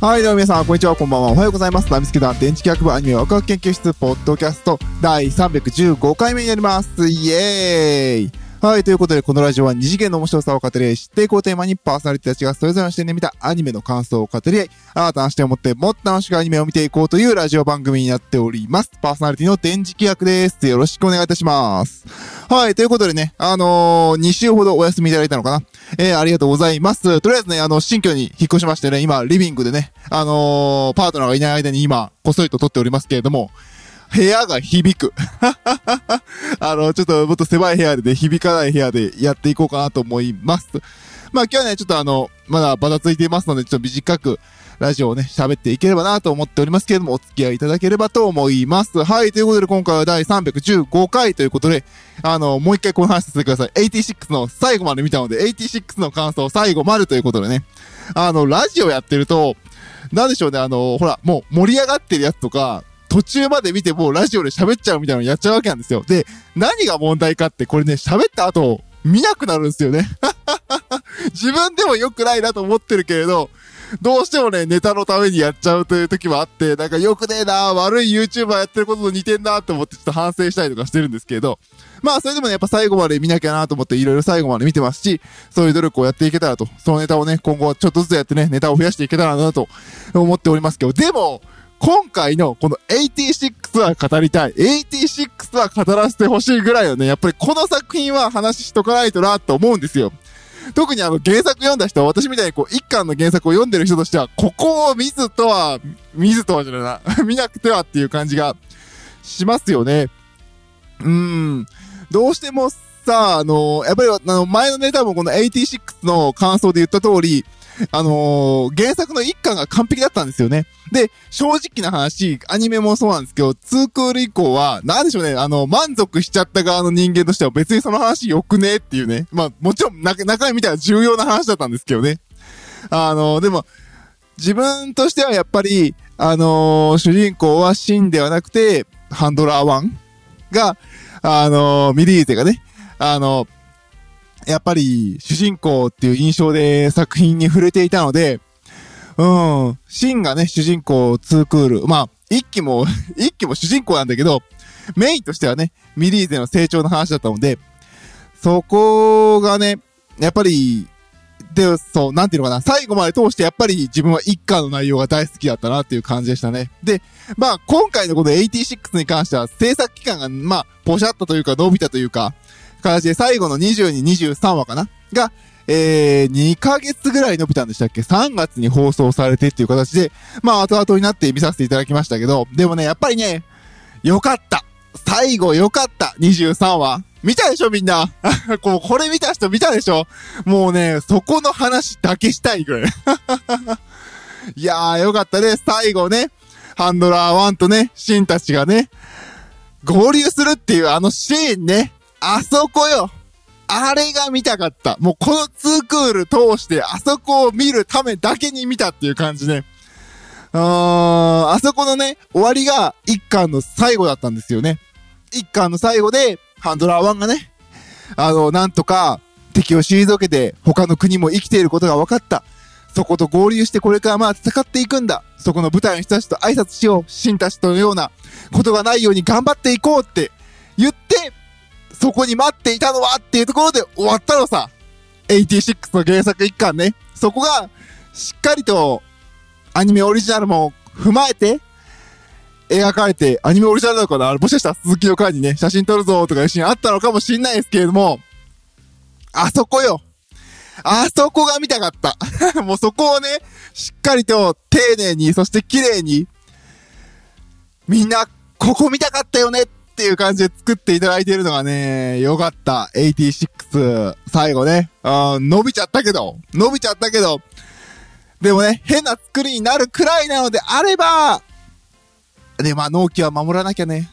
はい、どうも皆さん、こんにちは、こんばんは。おはようございます。ナミスケ団電池学部アニメワクワク研究室ポッドキャスト第315回目になります。イエーイはい、ということで、このラジオは二次元の面白さを語り合い、知っていこうテーマにパーソナリティたちがそれぞれの視点で見たアニメの感想を語り合い、新たな視点を持ってもっと楽しくアニメを見ていこうというラジオ番組になっております。パーソナリティの電磁気役です。よろしくお願いいたします。はい、ということでね、あのー、2週ほどお休みいただいたのかなえー、ありがとうございます。とりあえずね、あの、新居に引っ越しましてね、今、リビングでね、あのー、パートナーがいない間に今、こっそりと撮っておりますけれども、部屋が響く。あの、ちょっともっと狭い部屋でね、響かない部屋でやっていこうかなと思います。まあ今日はね、ちょっとあの、まだバタついていますので、ちょっと短く、ラジオをね、喋っていければなと思っておりますけれども、お付き合いいただければと思います。はい、ということで今回は第315回ということで、あの、もう一回この話させてください。86の最後まで見たので、86の感想最後までということでね、あの、ラジオやってると、なんでしょうね、あの、ほら、もう盛り上がってるやつとか、途中まで見てもうラジオで喋っちゃうみたいなのやっちゃうわけなんですよ。で、何が問題かって、これね、喋った後、見なくなるんですよね。自分でも良くないなと思ってるけれど、どうしてもね、ネタのためにやっちゃうという時もあって、なんか良くねえな悪い YouTuber やってることと似てんなって思ってちょっと反省したりとかしてるんですけど、まあそれでもね、やっぱ最後まで見なきゃなと思っていろいろ最後まで見てますし、そういう努力をやっていけたらと、そのネタをね、今後はちょっとずつやってね、ネタを増やしていけたらなと思っておりますけど、でも、今回のこの86は語りたい。86は語らせてほしいぐらいよね。やっぱりこの作品は話しとかないとなと思うんですよ。特にあの原作読んだ人は、私みたいにこう一巻の原作を読んでる人としては、ここを見ずとは、見ずとはじゃないな。見なくてはっていう感じがしますよね。うーん。どうしてもさ、あのやっぱりあの、前のネタもこの86の感想で言った通り、あのー、原作の一巻が完璧だったんですよね。で、正直な話、アニメもそうなんですけど、2クール以降は、なんでしょうね、あの、満足しちゃった側の人間としては別にその話良くねっていうね。まあ、もちろん中、身見たら重要な話だったんですけどね。あのー、でも、自分としてはやっぱり、あのー、主人公はシンではなくて、ハンドラー1が、あのミリーゼがね、あのやっぱり主人公っていう印象で作品に触れていたので、うん、シンがね、主人公2クール。まあ、一期も、一期も主人公なんだけど、メインとしてはね、ミリーゼの成長の話だったので、そこがね、やっぱり、で、そう、なんていうのかな、最後まで通してやっぱり自分は一巻の内容が大好きだったなっていう感じでしたね。で、まあ、今回のこの86に関しては制作期間が、まあ、ポシャったというか伸びたというか、形で最後の22、23話かな？が、えー、2ヶ月ぐらい伸びたんでしたっけ ?3 月に放送されてっていう形で、まあ、後々になって見させていただきましたけど、でもね、やっぱりね、よかった最後よかった !23 話見たでしょみんな？こうこれ見た人見たでしょ？もうね、そこの話だけしたいぐらい。いやー、よかったね。最後ね、ハンドラー1とね、シンたちがね、合流するっていうあのシーンね。あそこよ。あれが見たかった。もうこの2クール通してあそこを見るためだけに見たっていう感じね。うーん、あそこのね、終わりが一巻の最後だったんですよね。一巻の最後で、ハンドラー1がね、あの、なんとか敵を退けて他の国も生きていることが分かった。そこと合流してこれからまあ戦っていくんだ。そこの舞台の人たちと挨拶しよう。シンたちとのようなことがないように頑張っていこうって言って、そこに待っていたのはっていうところで終わったのさ。86の原作一巻ね。そこがしっかりとアニメオリジナルも踏まえて描かれて、アニメオリジナルなのかな？もしかしたら鈴木の会にね、写真撮るぞとかいうシーンあったのかもしんないですけれども、あそこよ。あそこが見たかった。もうそこをね、しっかりと丁寧に、そして綺麗に、みんな、ここ見たかったよねっっていう感じで作っていただいているのがね、よかった。86、最後ね、あ伸びちゃったけど、伸びちゃったけど、でもね、変な作りになるくらいなのであれば、で、まあ、納期は守らなきゃね。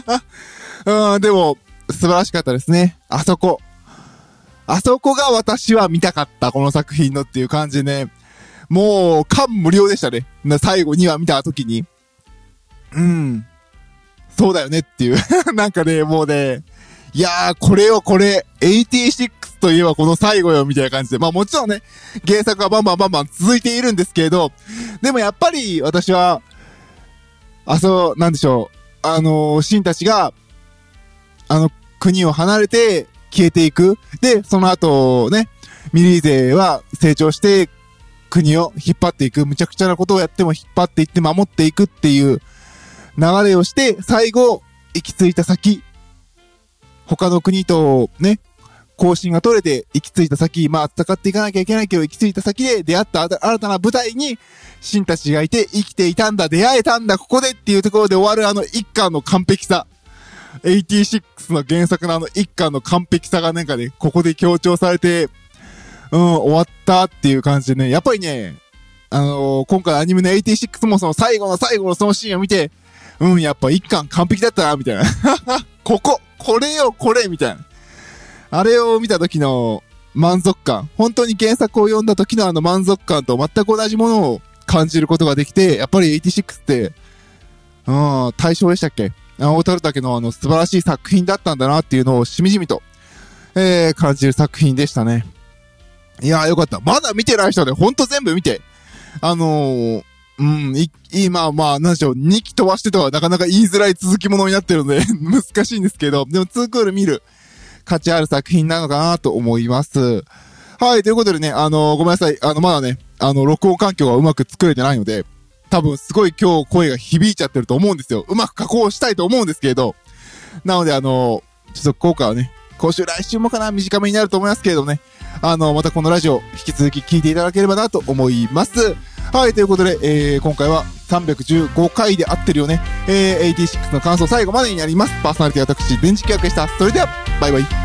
うん、でも、素晴らしかったですね。あそこ。あそこが私は見たかった、この作品のっていう感じでね。もう、感無量でしたね。最後には見た時に。うん。そうだよねっていう。なんかね、もうね、いやー、これよ、これ、86といえばこの最後よ、みたいな感じで。まあもちろんね、原作はバンバンバンバン続いているんですけれど、でもやっぱり私は、あ、そう、なんでしょう。あのー、シンたちが、あの、国を離れて消えていく。で、その後ね、ミリーゼは成長して国を引っ張っていく。むちゃくちゃなことをやっても引っ張っていって守っていくっていう流れをして、最後、行き着いた先、他の国とね、更新が取れて行き着いた先、まあ戦っていかなきゃいけないけど行き着いた先で出会った新たな舞台に、シンたちがいて生きていたんだ、出会えたんだ、ここでっていうところで終わるあの一巻の完璧さ。86の原作のあの一巻の完璧さがなんかね、ここで強調されて、うん、終わったっていう感じでね、やっぱりね、あのー、今回アニメの86もその最後の最後のそのシーンを見て、うん、やっぱ一巻完璧だったな、みたいな。ここ、これよ、これ、みたいな。あれを見た時の満足感、本当に原作を読んだ時のあの満足感と全く同じものを感じることができて、やっぱり86って、うん、対象でしたっけ？大樽岳のあの素晴らしい作品だったんだなっていうのをしみじみと、えー、感じる作品でしたね。いやーよかった。まだ見てない人でほんと全部見て。あのー、うん、い、い、まあ、なんでしょう、2期飛ばしてとはなかなか言いづらい続きものになってるので 難しいんですけど、でも2クール見る価値ある作品なのかなと思います。はい、ということでね、あのー、ごめんなさい。あの、まだね、あの、録音環境がうまく作れてないので、多分すごい今日声が響いちゃってると思うんですよ。うまく加工したいと思うんですけれど。なので、あのー、ちょっと効果はね、今週来週もかな、短めになると思いますけれどね。あの、またこのラジオ、引き続き聞いていただければなと思います。はい、ということで、えー、今回は315回で合ってるよね。えー、86の感想最後までになります。パーソナリティは私、電池企画でした。それでは、バイバイ。